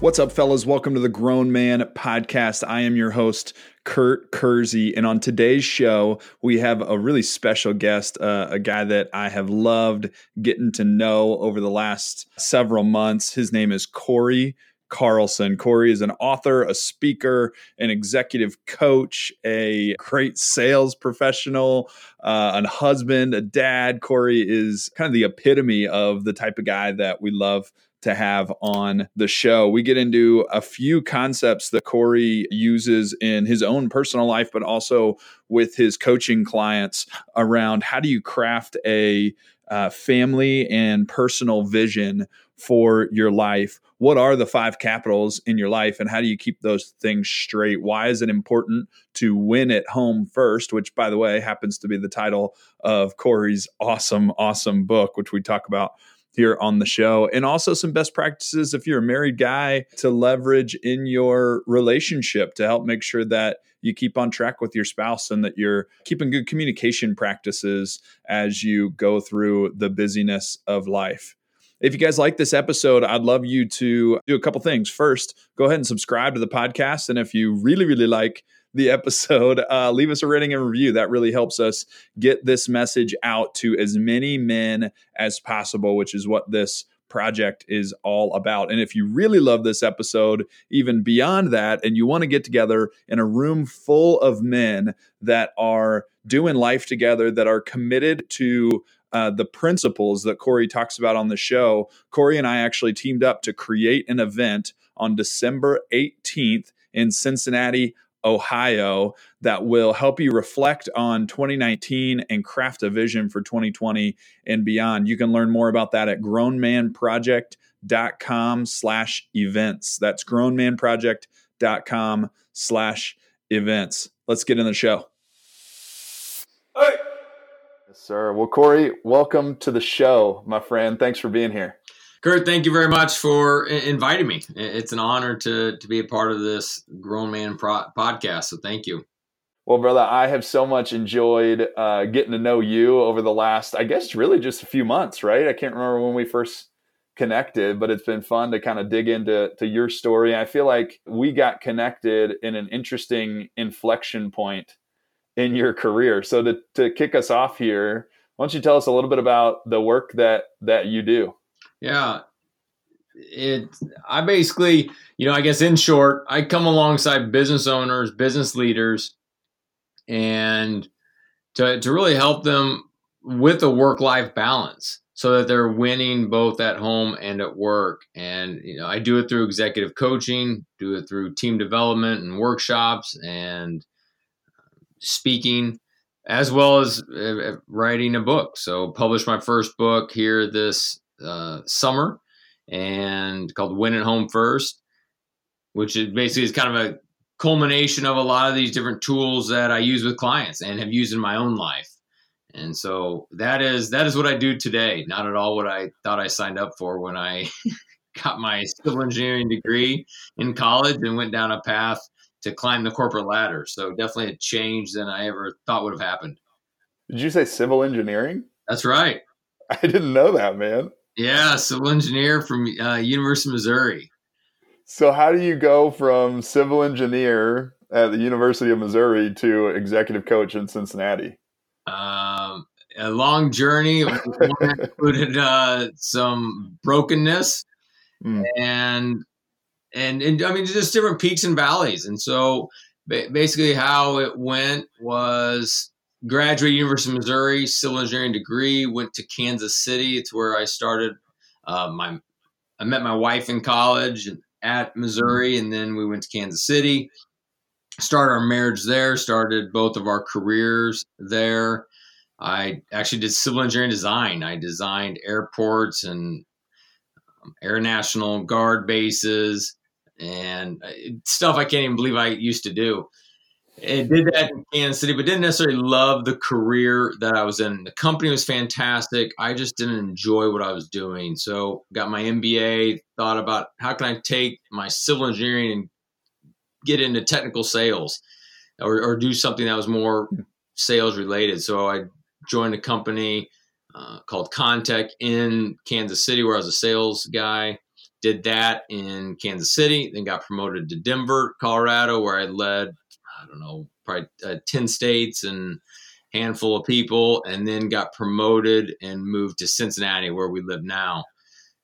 What's up, fellas? Welcome to the Grown Man Podcast. I am your host, Kurt Kersey. And on today's show, we have a really special guest, uh, a guy that I have loved getting to know over the last several months. His name is Cory Carlson. Cory is an author, a speaker, an executive coach, a great sales professional, uh, a husband, a dad. Cory is kind of the epitome of the type of guy that we love to have on the show. We get into a few concepts that Cory uses in his own personal life, but also with his coaching clients around how do you craft a uh, family and personal vision for your life. What are the five capitals in your life, and how do you keep those things straight? Why is it important to win at home first? Which, by the way, happens to be the title of Cory's awesome, awesome book, which we talk about here on the show, and also some best practices if you're a married guy to leverage in your relationship to help make sure that you keep on track with your spouse and that you're keeping good communication practices as you go through the busyness of life. If you guys like this episode, I'd love you to do a couple things. First, go ahead and subscribe to the podcast. And if you really, really like the episode, uh, leave us a rating and review. That really helps us get this message out to as many men as possible, which is what this project is all about. And if you really love this episode, even beyond that, and you want to get together in a room full of men that are doing life together, that are committed to uh, the principles that Cory talks about on the show, Cory and I actually teamed up to create an event on December 18th in Cincinnati, Ohio that will help you reflect on 2019 and craft a vision for 2020 and beyond. You can learn more about that at grownmanproject.com slash events. That's grownmanproject.com slash events. Let's get in the show. Hey. Yes, sir. Well, Cory, welcome to the show, my friend. Thanks for being here. Kurt, thank you very much for inviting me. It's an honor to to be a part of this grown man pro- podcast. So thank you. Well, brother, I have so much enjoyed uh, getting to know you over the last, I guess, really just a few months. Right? I can't remember when we first connected, but it's been fun to kind of dig into to your story. I feel like we got connected in an interesting inflection point in your career. So to to kick us off here, why don't you tell us a little bit about the work that that you do? Yeah. It I basically, you know, I guess in short, I come alongside business owners, business leaders, and to to really help them with a work life balance so that they're winning both at home and at work. And you know, I do it through executive coaching, do it through team development and workshops and speaking as well as uh, writing a book. So published my first book here this uh, summer and called Win at Home First, which is basically is kind of a culmination of a lot of these different tools that I use with clients and have used in my own life. And so that is that is what I do today. Not at all what I thought I signed up for when I got my civil engineering degree in college and went down a path to climb the corporate ladder. So definitely a change than I ever thought would have happened. Did you say civil engineering? That's right. I didn't know that, man. Yeah, civil engineer from uh, University of Missouri. So, how do you go from civil engineer at the University of Missouri to executive coach in Cincinnati? Um, a long journey. included uh, some brokenness mm. and, and and I mean just different peaks and valleys. And so, basically, how it went was graduated University of Missouri, civil engineering degree. Went to Kansas City. It's where I started. Uh, my I met my wife in college at Missouri, and then we went to Kansas City. Started our marriage there. Started both of our careers there. I actually did civil engineering design. I designed airports and um, Air National Guard bases and uh, stuff I can't even believe I used to do and did that in Kansas City, but didn't necessarily love the career that I was in. The company was fantastic. I just didn't enjoy what I was doing. So got my MBA, thought about how can I take my civil engineering and get into technical sales or, or do something that was more sales related. So I joined a company uh, called Contech in Kansas City where I was a sales guy did that in Kansas City, then got promoted to Denver, Colorado, where I led, I don't know, probably uh, 10 states and handful of people, and then got promoted and moved to Cincinnati, where we live now.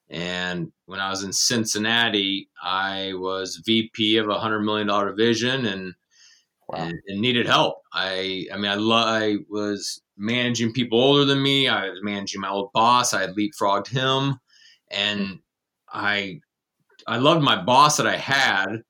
And when I was in Cincinnati, I was VP of a hundred million dollar division and, wow. and, and needed help. I I mean I lo- I was managing people older than me. I was managing my old boss. I had leapfrogged him, and I I loved my boss that I had,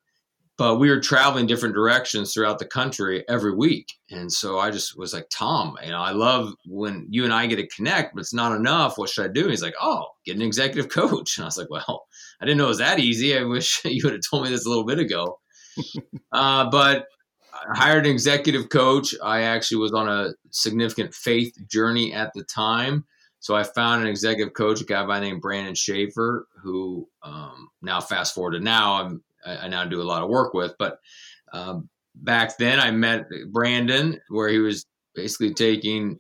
but we were traveling different directions throughout the country every week. And so I just was like, Tom, you know, I love when you and I get to connect, but it's not enough. What should I do? And he's like, Oh, get an executive coach. And I was like, Well, I didn't know it was that easy. I wish you would have told me this a little bit ago. uh, but I hired an executive coach. I actually was on a significant faith journey at the time. So I found an executive coach, a guy by the name Brandon Schaefer, who um, now fast forward to now I'm I, now do a lot of work with. But um, back then, I met Brandon, where he was basically taking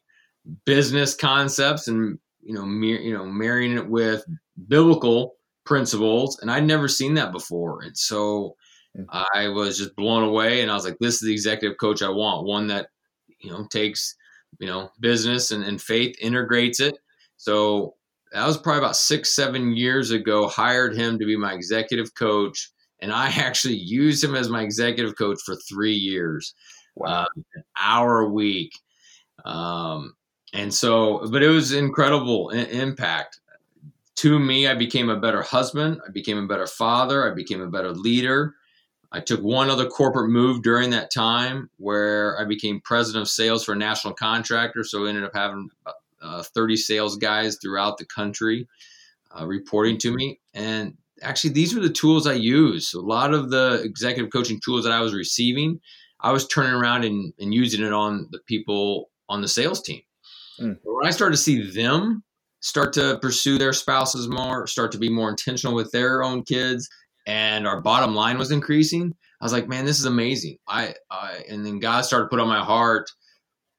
business concepts and you know, you know, marrying it with biblical principles, and I'd never seen that before. And so hmm. I was just blown away, and I was like, "This is the executive coach I want. One that you know takes you know business and, and faith, integrates it." So that was probably about six, seven years ago. Hired him to be my executive coach, and I actually used him as my executive coach for three years, wow. uh, an hour a week. Um, and so, but it was incredible I- impact to me. I became a better husband. I became a better father. I became a better leader. I took one other corporate move during that time where I became president of sales for a national contractor. So I ended up having uh, 30 sales guys throughout the country uh, reporting to me. And actually these were the tools I used. So a lot of the executive coaching tools that I was receiving, I was turning around and, and using it on the people on the sales team. Mm. When I started to see them start to pursue their spouses more, start to be more intentional with their own kids, and our bottom line was increasing, I was like, man, this is amazing. I, I and then God started to put on my heart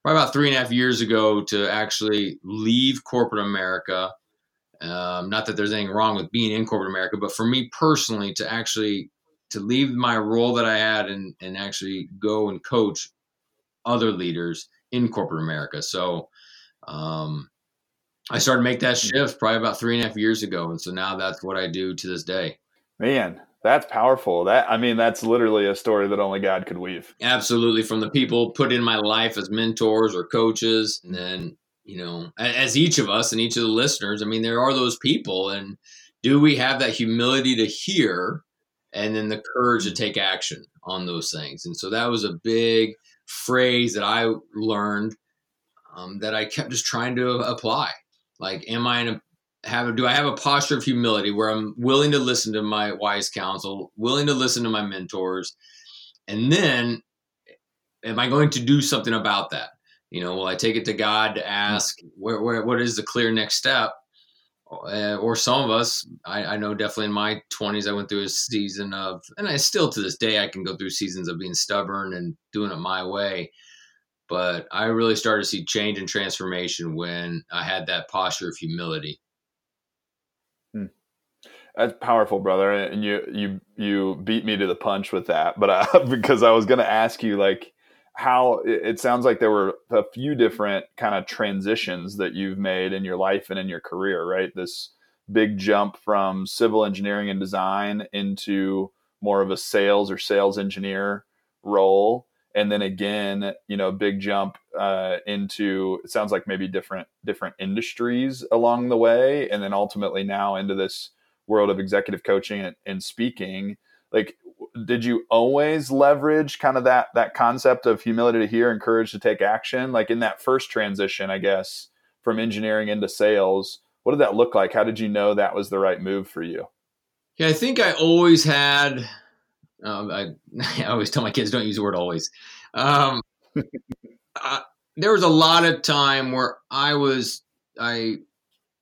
probably about three and a half years ago to actually leave corporate America um, not that there's anything wrong with being in corporate America, but for me personally, to actually to leave my role that I had and and actually go and coach other leaders in corporate America. So um, I started to make that shift probably about three and a half years ago, and so now that's what I do to this day. Man, that's powerful. That I mean, that's literally a story that only God could weave. Absolutely, from the people put in my life as mentors or coaches, and then you know, as each of us and each of the listeners, I mean, there are those people. And do we have that humility to hear and then the courage to take action on those things? And so that was a big phrase that I learned um, that I kept just trying to apply. Like, am I in a have do I have a posture of humility where I'm willing to listen to my wise counsel, willing to listen to my mentors, and then am I going to do something about that? You know, will I take it to God to ask where, where what is the clear next step? Uh, or some of us, I, I, know definitely in my 20s, I went through a season of, and I still to this day, I can go through seasons of being stubborn and doing it my way. But I really started to see change and transformation when I had that posture of humility. Hmm. That's powerful, brother. And you you you beat me to the punch with that, but uh, because I was going to ask you, like, how it sounds like there were a few different kind of transitions that you've made in your life and in your career, right? This big jump from civil engineering and design into more of a sales or sales engineer role and then again you know big jump uh, into it sounds like maybe different different industries along the way and then ultimately now into this world of executive coaching and, and speaking like did you always leverage kind of that that concept of humility to hear and courage to take action? Like in that first transition i guess from engineering into sales what did that look like? How did you know that was the right move for you? Yeah i think i always had um, I, I, always tell my kids don't use the word always. Um, I, there was a lot of time where i was i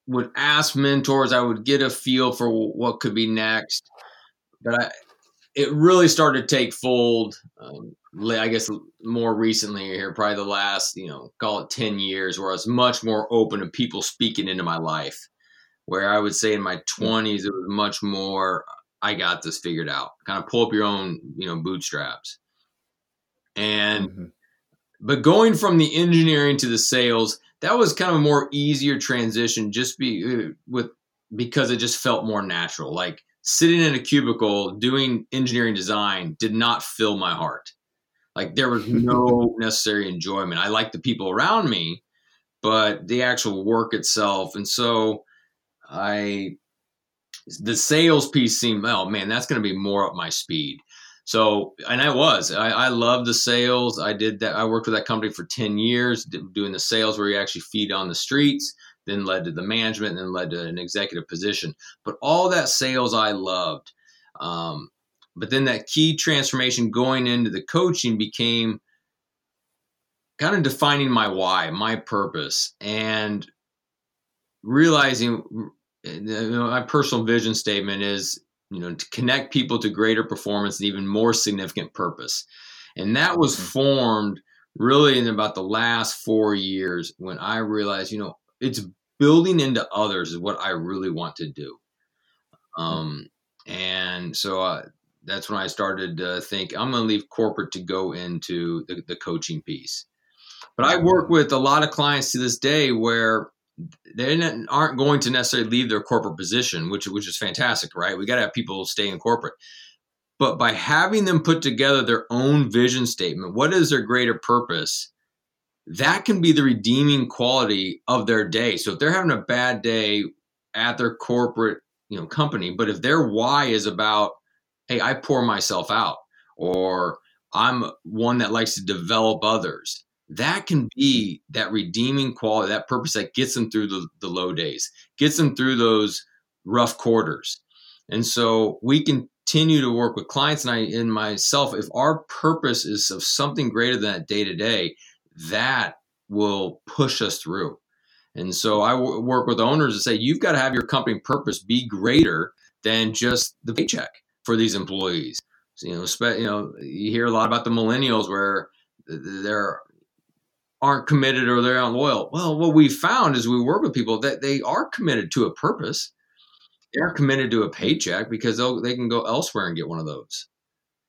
would ask mentors i would get a feel for what could be next but I, it really started to take fold. Um, I guess more recently here, probably the last, you know, call it 10 years, where I was much more open to people speaking into my life. Where I would say in my 20s, it was much more, I got this figured out. Kind of pull up your own, you know, bootstraps. And, mm-hmm. but going from the engineering to the sales, that was kind of a more easier transition just be uh, with because it just felt more natural. Like sitting in a cubicle doing engineering design did not fill my heart. Like there was no necessary enjoyment. I liked the people around me, but the actual work itself. And so I, the sales piece seemed, oh man, that's going to be more up my speed. So, and I was, I, I love the sales. I did that. I worked with that company for 10 years doing the sales where you actually feed on the streets, then led to the management, and then led to an executive position. But all that sales I loved. Um, but then that key transformation going into the coaching became kind of defining my why, my purpose, and realizing you know, my personal vision statement is you know to connect people to greater performance and even more significant purpose and that was mm-hmm. formed really in about the last four years when i realized you know it's building into others is what i really want to do um, and so uh, that's when I started to think I'm going to leave corporate to go into the, the coaching piece. But I work with a lot of clients to this day where they aren't going to necessarily leave their corporate position, which which is fantastic, right? We got to have people stay in corporate. But by having them put together their own vision statement, what is their greater purpose? That can be the redeeming quality of their day. So if they're having a bad day at their corporate, you know, company, but if their why is about hey, I pour myself out, or I'm one that likes to develop others. That can be that redeeming quality, that purpose that gets them through the, the low days, gets them through those rough quarters. And so we continue to work with clients and I and myself. If our purpose is of something greater than that day to day, that will push us through. And so I w- work with owners to say, you've got to have your company purpose be greater than just the paycheck for these employees. So, you know, spe- you know, you hear a lot about the millennials where they're aren't committed or they're unloyal. Well, what we found is we work with people that they are committed to a purpose. They're committed to a paycheck because they can go elsewhere and get one of those.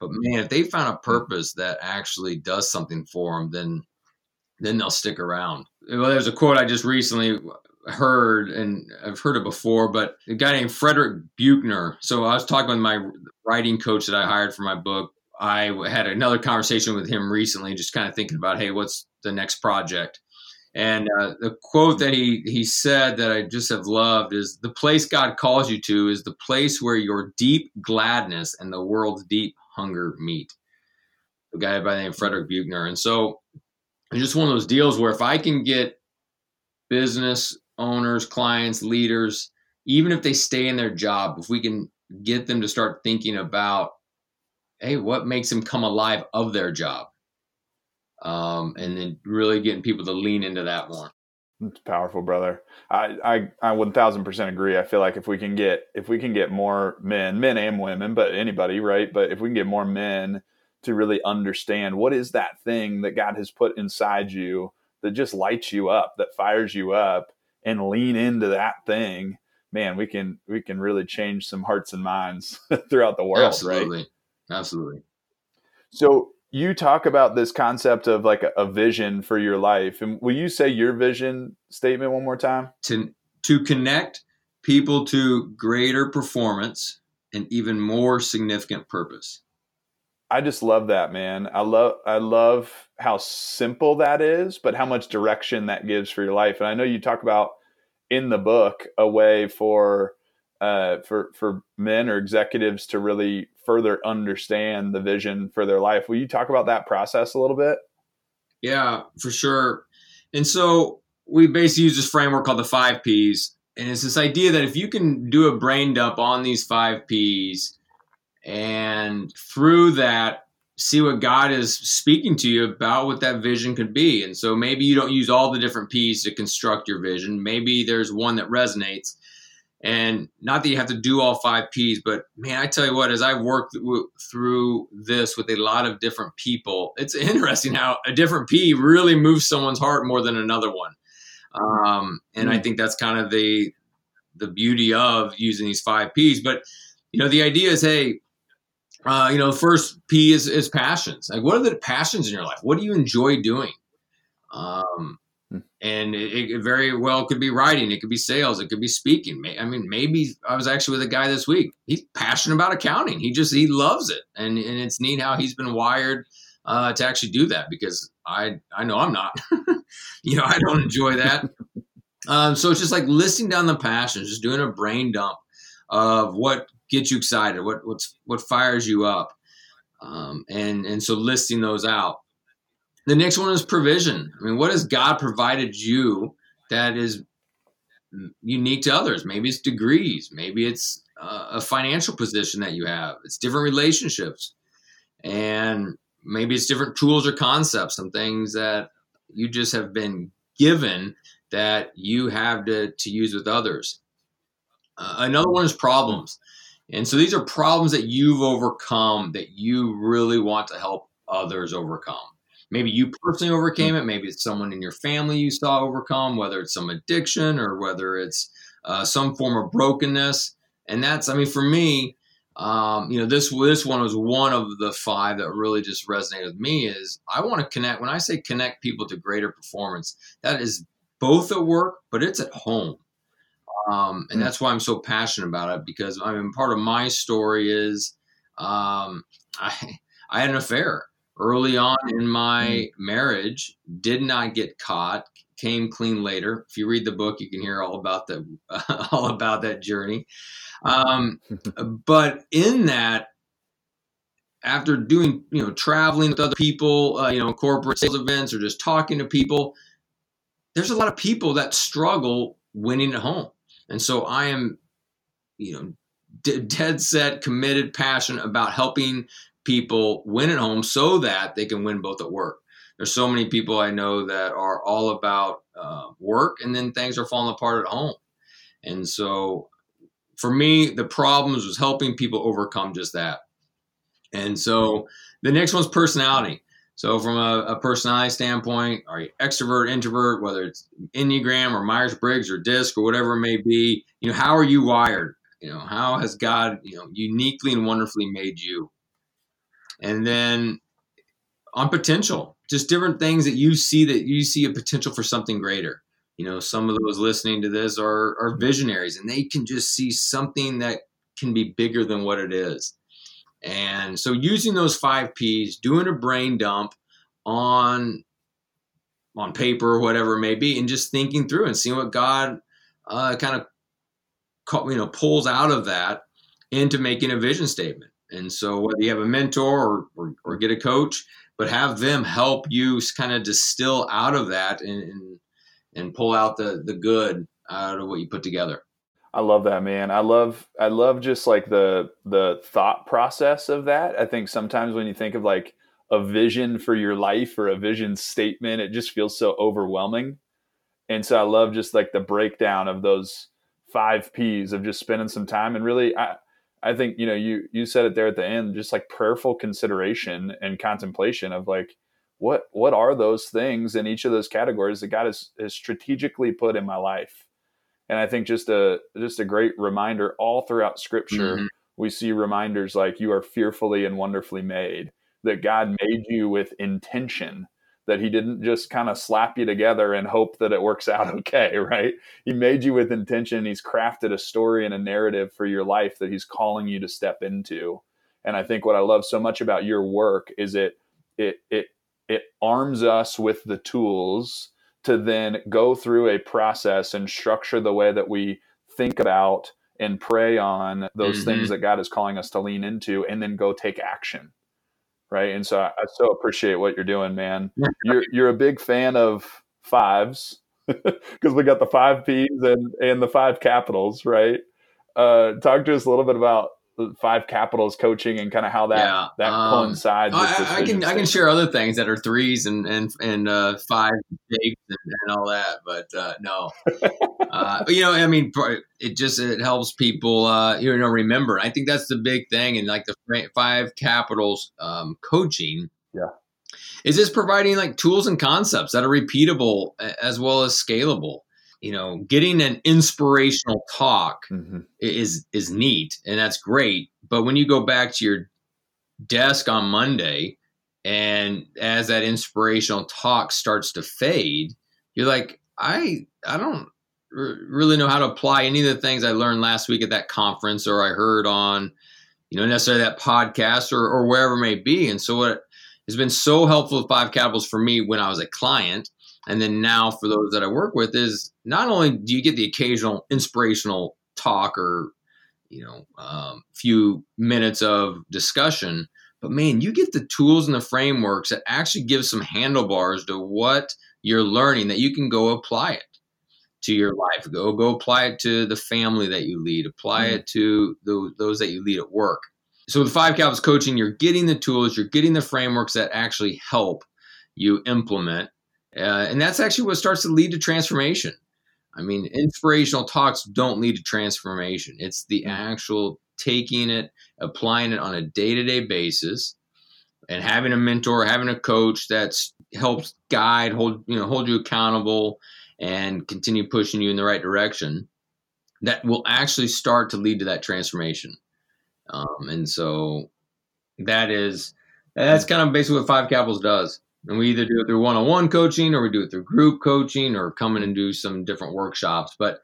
But man, if they found a hmm. purpose that actually does something for them, then then they'll stick around. Well, there's a quote I just recently heard, and I've heard it before, but a guy named Frederick Buechner. So I was talking with my writing coach that I hired for my book. I had another conversation with him recently, just kind of thinking about, hey, what's the next project? And uh, the quote that he he said that I just have loved is the place God calls you to is the place where your deep gladness and the world's deep hunger meet. A guy by the name Frederick Buechner. And so it's just one of those deals where if I can get business owners, clients, leaders, even if they stay in their job, if we can get them to start thinking about, hey, what makes them come alive of their job? Um, and then really getting people to lean into that more. It's powerful, brother. I, I, I one thousand percent agree. I feel like if we can get if we can get more men, men and women, but anybody, right? But if we can get more men to really understand what is that thing that God has put inside you that just lights you up, that fires you up, and lean into that thing, man, we can we can really change some hearts and minds throughout the world, Absolutely. right? Absolutely. So you talk about this concept of like a, a, vision for your life, and will you say your vision statement one more time? To to connect people to greater performance and even more significant purpose. I just love that, man. I love I love how simple that is, but how much direction that gives for your life. And I know you talk about in the book a way for uh, for for men or executives to really further understand the vision for their life. Will you talk about that process a little bit? Yeah, for sure. And so we basically use this framework called the five P's, and it's this idea that if you can do a brain dump on these five P's, and through that see what God is speaking to you about what that vision could be. And so maybe you don't use all the different P's to construct your vision. Maybe there's one that resonates. And not that you have to do all five P's, but man, I tell you what, as I've worked w- through this with a lot of different people, it's interesting how a different P really moves someone's heart more than another one. Um, and. I think that's kind of the the beauty of using these five P's. But you know, the idea is, hey, uh, you know, first P is is passions. Like, what are the passions in your life? What do you enjoy doing? Um, hmm. and it, it, very well could be writing, it could be sales, it could be speaking. I mean, maybe I was actually with a guy this week. He's passionate about accounting. He just he loves it, and and it's neat how he's been wired uh, to actually do that because I I know I'm not. you know, I don't enjoy that. Um, so it's just like listing down the passions, just doing a brain dump of what gets you excited, what what's what fires you up, um, and and so listing those out. The next one is provision. I mean, what has God provided you that is unique to others? Maybe it's degrees, maybe it's uh, a financial position that you have. It's different relationships, and maybe it's different tools or concepts and things that you just have been given that you have to, to use with others. Uh, another one is problems. And so these are problems that you've overcome that you really want to help others overcome. Maybe you personally overcame it. Maybe it's someone in your family you saw overcome, whether it's some addiction or whether it's uh, some form of brokenness. And that's, I mean, for me, um, you know, this this one was one of the five that really just resonated with me. Is I want to connect. When I say connect people to greater performance, that is both at work, but it's at home. Um, and hmm. that's why I'm so passionate about it because I mean, part of my story is um, I I had an affair early on in my hmm. marriage, did not get caught, came clean later. If you read the book, you can hear all about the all about that journey. Um, but in that, after doing you know traveling with other people, uh, you know corporate sales events or just talking to people, there's a lot of people that struggle winning at home, and so I am, you know, d- dead set, committed, passionate about helping people win at home so that they can win both at work. There's so many people I know that are all about uh, work, and then things are falling apart at home. And so for me, the problems was helping people overcome just that. And so the next one's personality. So from a, a personality standpoint, are you extrovert, introvert, whether it's Enneagram or Myers Briggs or DISC or whatever it may be, you know, how are you wired? You know, how has God, you know, uniquely and wonderfully made you? And then on potential, just different things that you see that you see a potential for something greater you know some of those listening to this are are visionaries and they can just see something that can be bigger than what it is and so using those five p's doing a brain dump on on paper or whatever it may be and just thinking through and seeing what god uh, kind of you know pulls out of that into making a vision statement and so whether you have a mentor or, or, or get a coach but have them help you kind of distill out of that and, and and pull out the the good out of what you put together. I love that, man. I love I love just like the the thought process of that. I think sometimes when you think of like a vision for your life or a vision statement, it just feels so overwhelming. And so I love just like the breakdown of those five P's of just spending some time and really I I think you know you you said it there at the end just like prayerful consideration and contemplation of like what what are those things in each of those categories that God has, has strategically put in my life? And I think just a just a great reminder all throughout Scripture, mm-hmm. we see reminders like you are fearfully and wonderfully made. That God made you with intention. That He didn't just kind of slap you together and hope that it works out okay, right? He made you with intention. He's crafted a story and a narrative for your life that He's calling you to step into. And I think what I love so much about your work is it it it it arms us with the tools to then go through a process and structure the way that we think about and pray on those mm-hmm. things that God is calling us to lean into and then go take action. Right. And so I, I so appreciate what you're doing, man. You're you're a big fan of fives because we got the five P's and, and the five capitals, right? Uh, talk to us a little bit about five capitals coaching and kind of how that yeah, that um, coincides. I, I, can I can share other things that are threes and and and uh, five and, and, all that, but uh, no, uh, you know, I mean, it just it helps people uh, you know remember. I think that's the big thing, and like the five capitals um, coaching. Yeah. Is this providing like tools and concepts that are repeatable as well as scalable? You know, getting an inspirational talk mm-hmm. is is neat and that's great. But when you go back to your desk on Monday and as that inspirational talk starts to fade, you're like, I I don't really know how to apply any of the things I learned last week at that conference or I heard on, you know, necessarily that podcast or, or wherever it may be. And so what has been so helpful with Five Capitals for me when I was a client, and then now for those that I work with is not only do you get the occasional inspirational talk or you know um, few minutes of discussion, but man, you get the tools and the frameworks that actually give some handlebars to what you're learning that you can go apply it to your life. Go go apply it to the family that you lead. Apply mm-hmm. it to the, those that you lead at work. So with Five Capitals coaching, you're getting the tools, you're getting the frameworks that actually help you implement, uh, and that's actually what starts to lead to transformation. I mean, inspirational talks don't lead to transformation. It's the mm-hmm. actual taking it, applying it on a day to day basis, and having a mentor, having a coach that's helps guide, hold you know, hold you accountable, and continue pushing you in the right direction. That will actually start to lead to that transformation. Um, and so that is that's kind of basically what Five Capitals does. And we either do it through one-on-one coaching or we do it through group coaching or come in and do some different workshops. But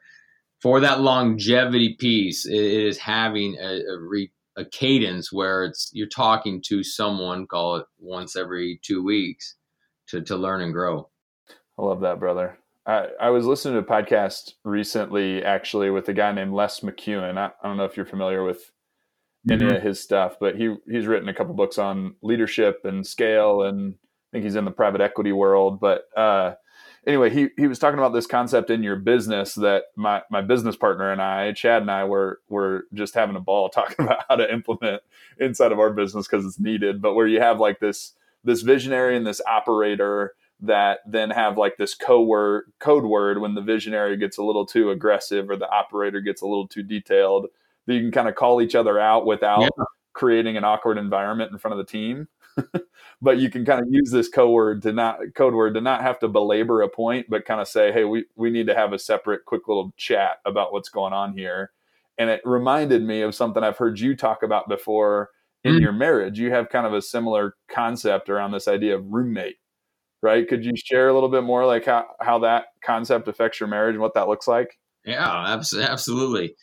for that longevity piece, it is having a, a, re, a cadence where it's you're talking to someone, call it once every two weeks, to to learn and grow. I love that, brother. I, I was listening to a podcast recently, actually, with a guy named Les McKeown. I, I don't know if you're familiar with any mm-hmm. of his stuff, but he he's written a couple books on leadership and scale, and think he's in the private equity world. But uh, anyway, he he was talking about this concept in your business that my my business partner and I, Chad and I, were were just having a ball talking about how to implement inside of our business because it's needed. But where you have like this this visionary and this operator that then have like this code word code word when the visionary gets a little too aggressive or the operator gets a little too detailed that you can kind of call each other out without yeah. creating an awkward environment in front of the team. but you can kind of use this code word to not code word to not have to belabor a point, but kind of say, hey, we, we need to have a separate quick little chat about what's going on here. And it reminded me of something I've heard you talk about before in mm. your marriage. You have kind of a similar concept around this idea of roommate, right? Could you share a little bit more like how, how that concept affects your marriage and what that looks like? Yeah, absolutely.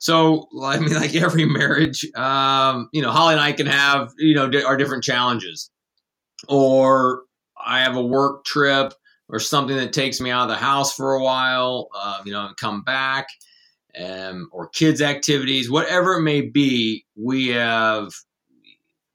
So, I mean, like every marriage, um, you know, Holly and I can have, you know, our different challenges. Or I have a work trip or something that takes me out of the house for a while, uh, you know, and come back, um, or kids' activities, whatever it may be, we have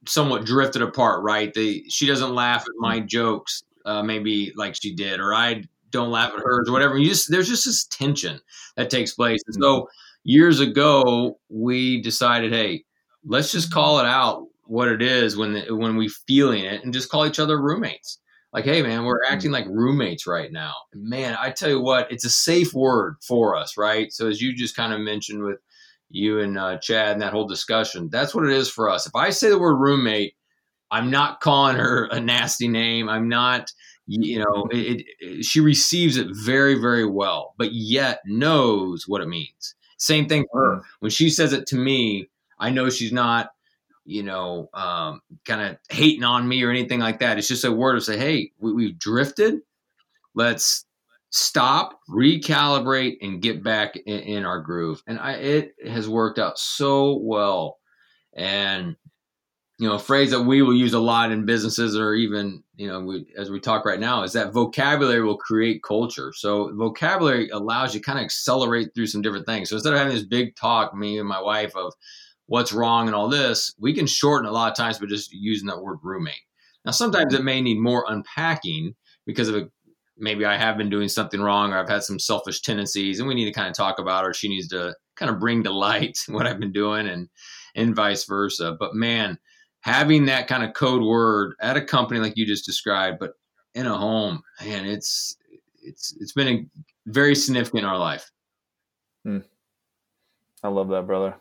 somewhat drifted apart, right? They, she doesn't laugh at my jokes, uh, maybe like she did, or I don't laugh at hers, or whatever. You just, there's just this tension that takes place. And so, years ago, we decided, hey, let's just call it out what it is when the, when we feeling it, and just call each other roommates. Like, hey, man, we're acting like roommates right now. Man, I tell you what, it's a safe word for us, right? So as you just kind of mentioned with you and uh, Chad and that whole discussion, that's what it is for us. If I say the word roommate, I'm not calling her a nasty name. I'm not you know it, it, she receives it very very well but yet knows what it means same thing for her. When she says it to me, I know she's not, you know, um, kind of hating on me or anything like that. It's just a word of say, hey, we, we've drifted. Let's stop, recalibrate, and get back in, in our groove. And I, it has worked out so well. And you know, a phrase that we will use a lot in businesses or even, you know, we, as we talk right now is that vocabulary will create culture. So vocabulary allows you kind of accelerate through some different things. So instead of having this big talk, me and my wife of what's wrong and all this, we can shorten a lot of times by just using that word roommate. Now, sometimes it may need more unpacking because of a, maybe I have been doing something wrong or I've had some selfish tendencies and we need to kind of talk about, or she needs to kind of bring to light what I've been doing and, and vice versa. But man, having that kind of code word at a company like you just described, but in a home, man, it's it's it's been a, very significant in our life. Hmm. I love that, brother.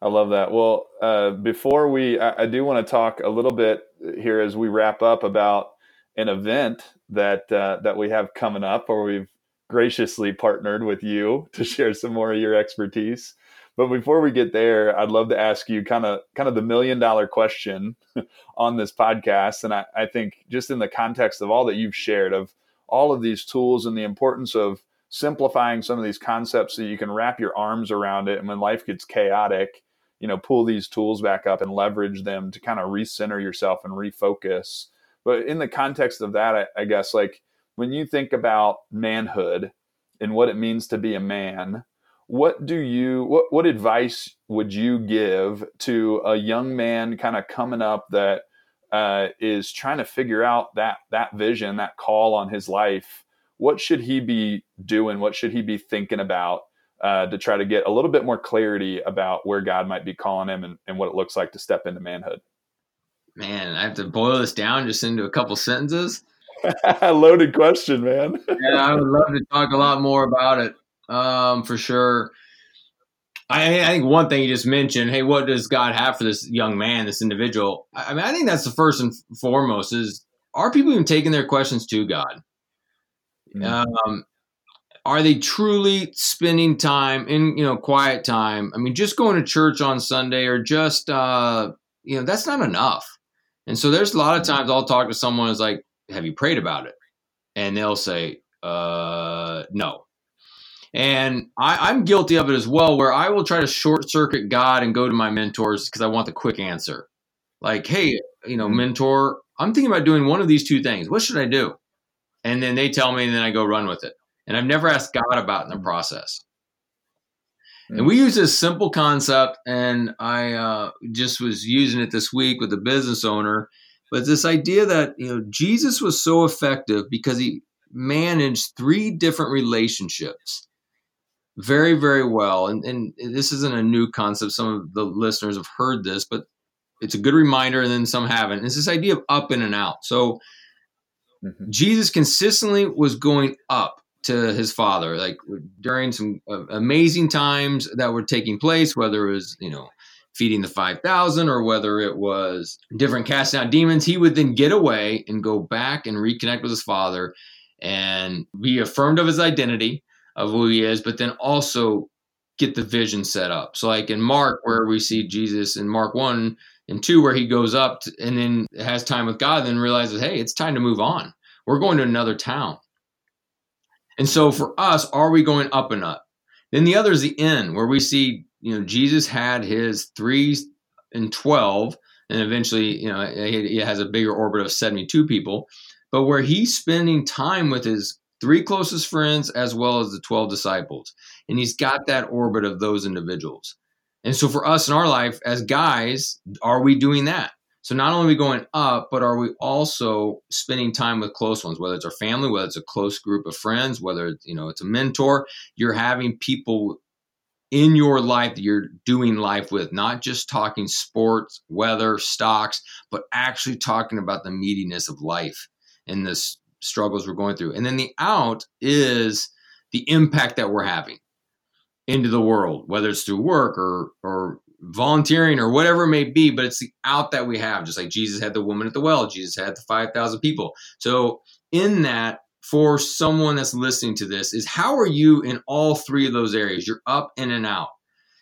I love that. Well, uh, before we, I, I do want to talk a little bit here as we wrap up about an event that uh, that we have coming up, or we've graciously partnered with you to share some more of your expertise. But before we get there, I'd love to ask you kind of kind of the million dollar question on this podcast. And I, I think just in the context of all that you've shared of all of these tools and the importance of simplifying some of these concepts so you can wrap your arms around it and when life gets chaotic you know pull these tools back up and leverage them to kind of recenter yourself and refocus but in the context of that I, I guess like when you think about manhood and what it means to be a man what do you what, what advice would you give to a young man kind of coming up that uh, is trying to figure out that that vision that call on his life what should he be doing? What should he be thinking about uh, to try to get a little bit more clarity about where God might be calling him and, and what it looks like to step into manhood? Man, I have to boil this down just into a couple sentences. Loaded question, man. yeah, I would love to talk a lot more about it um, for sure. I, I, think one thing you just mentioned, hey, what does God have for this young man, this individual? I mean, I think that's the first and foremost is are people even taking their questions to God? Mm. Um, are they truly spending time in you know quiet time? I mean, just going to church on Sunday or just uh, you know that's not enough. And so there's a lot of mm. times I'll talk to someone who's like, "Have you prayed about it?" And they'll say, "Uh, no." And I, am guilty of it as well, where I will try to short circuit God and go to my mentors because I want the quick answer. Like, hey, you know, mm. mentor, I'm thinking about doing one of these two things. What should I do? and then they tell me and then I go run with it. And I've never asked God about in the process. And we use this simple concept, and I uh, just was using it this week with a business owner. But this idea that you know Jesus was so effective because he managed three different relationships very, very well. And, and this isn't a new concept. Some of the listeners have heard this, but it's a good reminder, and then some haven't. It's this idea of up in and out. So Mm-hmm. Jesus consistently was going up to his father, like during some uh, amazing times that were taking place, whether it was, you know, feeding the 5,000 or whether it was different casting out demons, he would then get away and go back and reconnect with his father and be affirmed of his identity of who he is, but then also get the vision set up. So, like in Mark, where we see Jesus in Mark 1 and two, where he goes up to, and then has time with God, then realizes, hey, it's time to move on. We're going to another town. And so for us, are we going up and up? Then the other is the end, where we see, you know, Jesus had his three and 12, and eventually, you know, he has a bigger orbit of 72 people, but where he's spending time with his three closest friends as well as the 12 disciples. And he's got that orbit of those individuals. And so for us in our life as guys, are we doing that? So not only are we going up, but are we also spending time with close ones, whether it's our family, whether it's a close group of friends, whether it's, you know it's a mentor, you're having people in your life that you're doing life with, not just talking sports, weather, stocks, but actually talking about the meatiness of life and the struggles we're going through. And then the out is the impact that we're having into the world, whether it's through work or or volunteering or whatever it may be, but it's the out that we have, just like Jesus had the woman at the well, Jesus had the 5,000 people. So, in that, for someone that's listening to this, is how are you in all three of those areas? You're up in and out.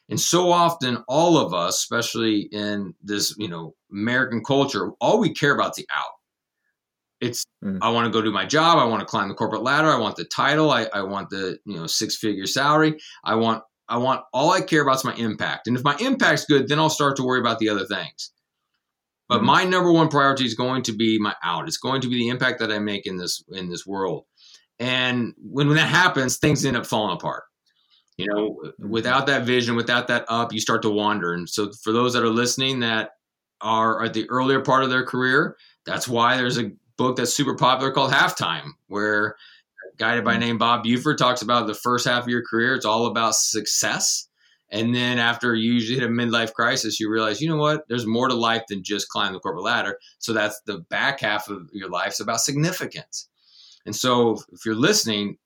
And so often, all of us, especially in this, you know, American culture, all we care about is the out. It's mm. I want to go do my job. I want to climb the corporate ladder. I want the title. I, I want the you know six figure salary. I want I want all I care about is my impact. And if my impact's good, then I'll start to worry about the other things. But mm-hmm. my number one priority is going to be my out. It's going to be the impact that I make in this in this world. And when, when that happens, things end up falling apart. You know, mm-hmm. without that vision, without that up, you start to wander. And so for those that are listening that are at the earlier part of their career, that's why there's a book that's super popular called Halftime, where a guy by hmm. name Bob Buford talks about the first half of your career. It's all about success. And then after you usually hit a midlife crisis, you realize, you know what? There's more to life than just climb the corporate ladder. So that's the back half of your life. It's about significance. And so if you're listening,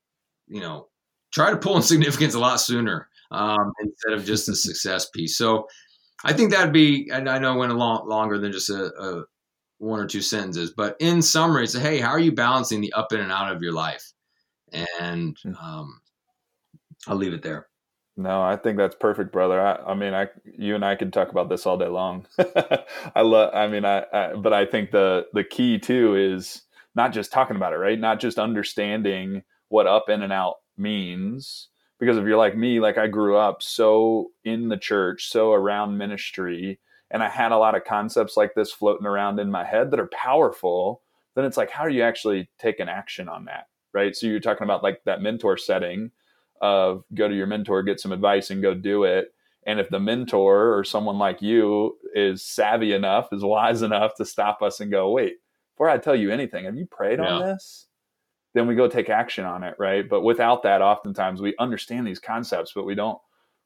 you know, try to pull in significance a lot sooner um, instead of just the success piece. So I think that'd be, and I know it went a lot longer than just a, a one or two sentences, but in summary, it's hey, how are you balancing the up in and out of your life? And Hmm. um, I'll leave it there. No, I think that's perfect, brother. I, I mean, I, you and I could talk about this all day long. I love, I mean, I, I, but I think the, the key too is not just talking about it, right? Not just understanding what up in and out means. Because if you're like me, like I grew up so in the church, so around ministry, and I had a lot of concepts like this floating around in my head that are powerful, then it's like, how do you actually take an action on that? Right. So you're talking about like that mentor setting of go to your mentor, get some advice, and go do it. And if the mentor or someone like you is savvy enough, is wise enough to stop us and go, wait, before I tell you anything, have you prayed on this? Then we go take action on it, right? But without that, oftentimes we understand these concepts, but we don't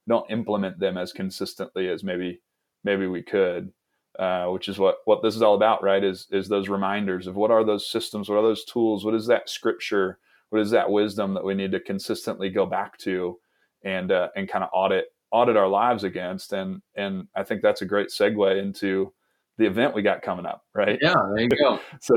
don't implement them as consistently as maybe maybe we could. Uh, which is what what this is all about, right? Is is those reminders of what are those systems, what are those tools, what is that scripture, what is that wisdom that we need to consistently go back to and uh, and kind of audit audit our lives against and and I think that's a great segue into the event we got coming up right Yeah, there you go. so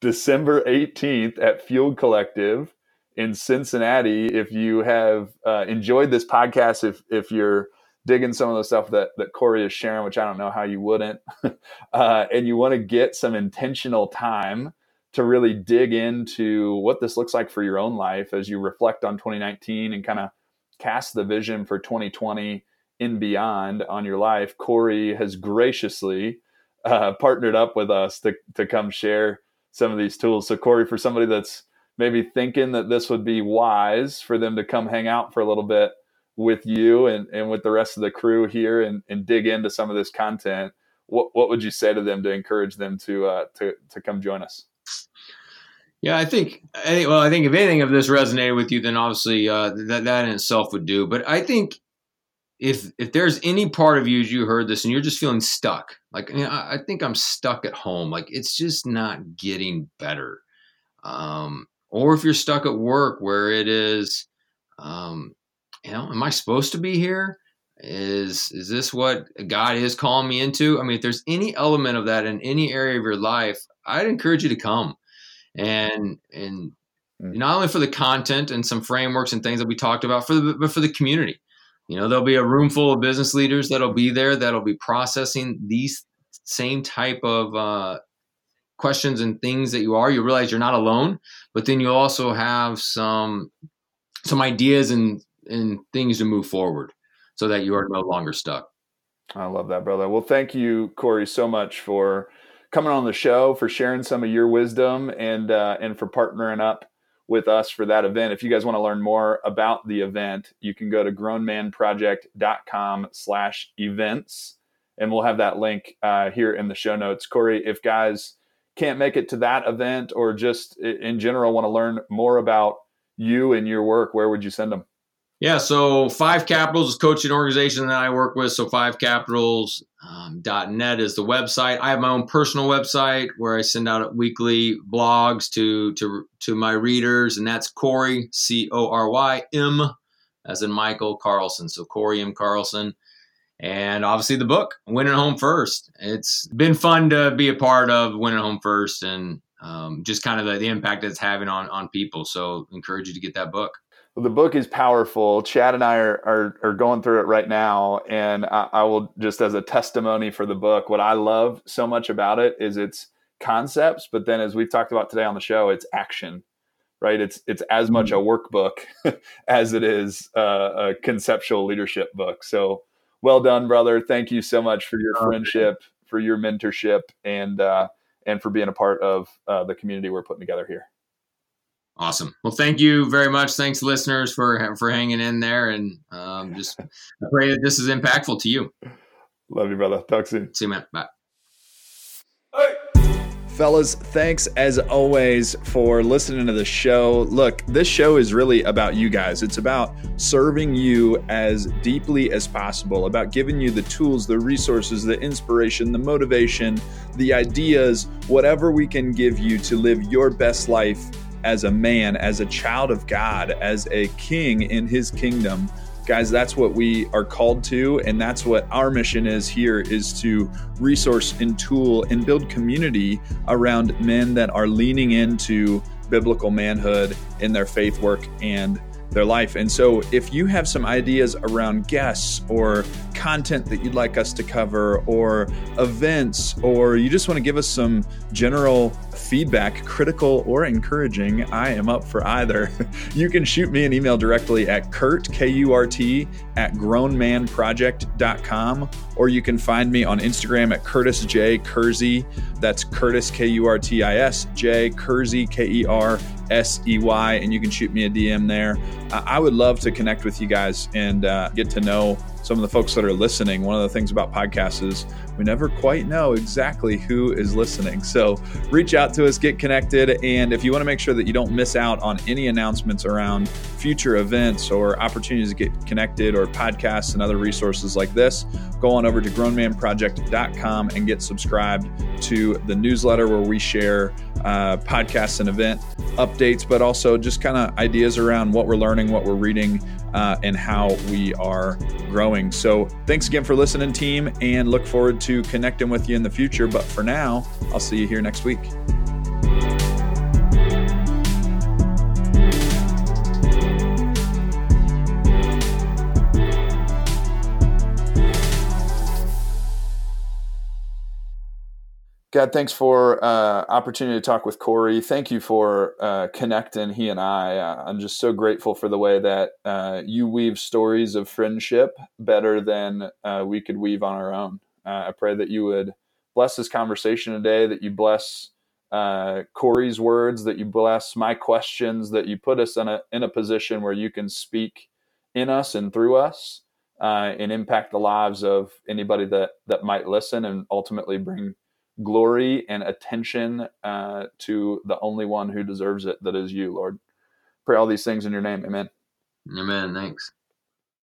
December 18th at Fueled Collective in Cincinnati if you have uh, enjoyed this podcast if if you're digging some of the stuff that that Cory is sharing which I don't know how you wouldn't uh, and you want to get some intentional time to really dig into what this looks like for your own life as you reflect on 2019 and kind of cast the vision for 2020 and beyond on your life. Cory has graciously uh, partnered up with us to, to come share some of these tools. So, Cory, for somebody that's maybe thinking that this would be wise for them to come hang out for a little bit with you and, and with the rest of the crew here and, and dig into some of this content, what, what would you say to them to encourage them to, uh, to, to come join us? Yeah, I think. I Well, I think if anything of this resonated with you, then obviously uh, that that in itself would do. But I think if if there's any part of you as you heard this and you're just feeling stuck, like you know, I, I think I'm stuck at home, like it's just not getting better. Um, or if you're stuck at work where it is, um, you know, am I supposed to be here? Is is this what God is calling me into? I mean, if there's any element of that in any area of your life, I'd encourage you to come and and Mm. not only for the content and some frameworks and things that we talked about for the but for the community you know there'll be a room full of business leaders that'll be there that'll be processing these same type of uh, questions and things that you are you realize you're not alone but then you also have some some ideas and and things to move forward so that you are no longer stuck I love that, brother. Well, thank you, Cory, so much for coming on the show, for sharing some of your wisdom, and uh, and for partnering up with us for that event. If you guys want to learn more about the event, you can go to grownmanproject.com slash events, and we'll have that link uh, here in the show notes. Cory, if guys can't make it to that event or just in general want to learn more about you and your work, where would you send them? Yeah, so Five Capitals is coaching organization that I work with. So Five Capitals um, is the website. I have my own personal website where I send out weekly blogs to to to my readers, and that's Cory C O R Y M, as in Michael Carlson. So Cory M Carlson, and obviously the book Win at Home First. It's been fun to be a part of Win at Home First, and um, just kind of the, the impact it's having on on people. So encourage you to get that book. Well, the book is powerful. Chad and I are, are, are going through it right now. And I, I will just as a testimony for the book, what I love so much about it is its concepts, but then as we've talked about today on the show, it's action, right? It's, it's as much a workbook as it is a, a conceptual leadership book. So well done, brother. Thank you so much for your Oh, friendship, for your mentorship and, uh, and for being a part of uh, the community we're putting together here. Awesome. Well, thank you very much. Thanks, listeners, for for hanging in there, and um, just pray that this is impactful to you. Love you, brother. Talk soon. See you, man. Bye. Fellas, thanks as always for listening to the show. Look, this show is really about you guys. It's about serving you as deeply as possible, about giving you the tools, the resources, the inspiration, the motivation, the ideas, whatever we can give you to live your best life as a man, as a child of God, as a king in his kingdom guys that's what we are called to and that's what our mission is here is to resource and tool and build community around men that are leaning into biblical manhood in their faith work and their life. And so, if you have some ideas around guests or content that you'd like us to cover, or events, or you just want to give us some general feedback, critical or encouraging, I am up for either. you can shoot me an email directly at Kurt, K U R T, at grownmanproject.com, or you can find me on Instagram at Kurtis J. Kersey. That's Kurtis, K U R T I S, J. Kersey, K E R S E Y, and you can shoot me a DM there. I would love to connect with you guys and uh, get to know some of the folks that are listening. One of the things about podcasts is we never quite know exactly who is listening. So reach out to us, get connected. And if you want to make sure that you don't miss out on any announcements around future events or opportunities to get connected or podcasts and other resources like this, go on over to grownmanproject.com and get subscribed to the newsletter where we share uh, podcasts and event updates, but also just kind of ideas around what we're learning, what we're reading, uh, and how we are growing. So thanks again for listening, team, and look forward to connecting with you in the future. But for now, I'll see you here next week. God, thanks for uh, opportunity to talk with Cory. Thank you for uh, connecting he and I. Uh, I'm just so grateful for the way that uh, you weave stories of friendship better than uh, we could weave on our own. I pray that you would bless this conversation today, that you bless Cory's words, that you bless my questions, that you put us in a in a position where you can speak in us and through us, and impact the lives of anybody that that might listen, and ultimately bring glory and attention uh, to the only one who deserves it, that is you, Lord. Pray all these things in your name. Amen. Amen. Thanks.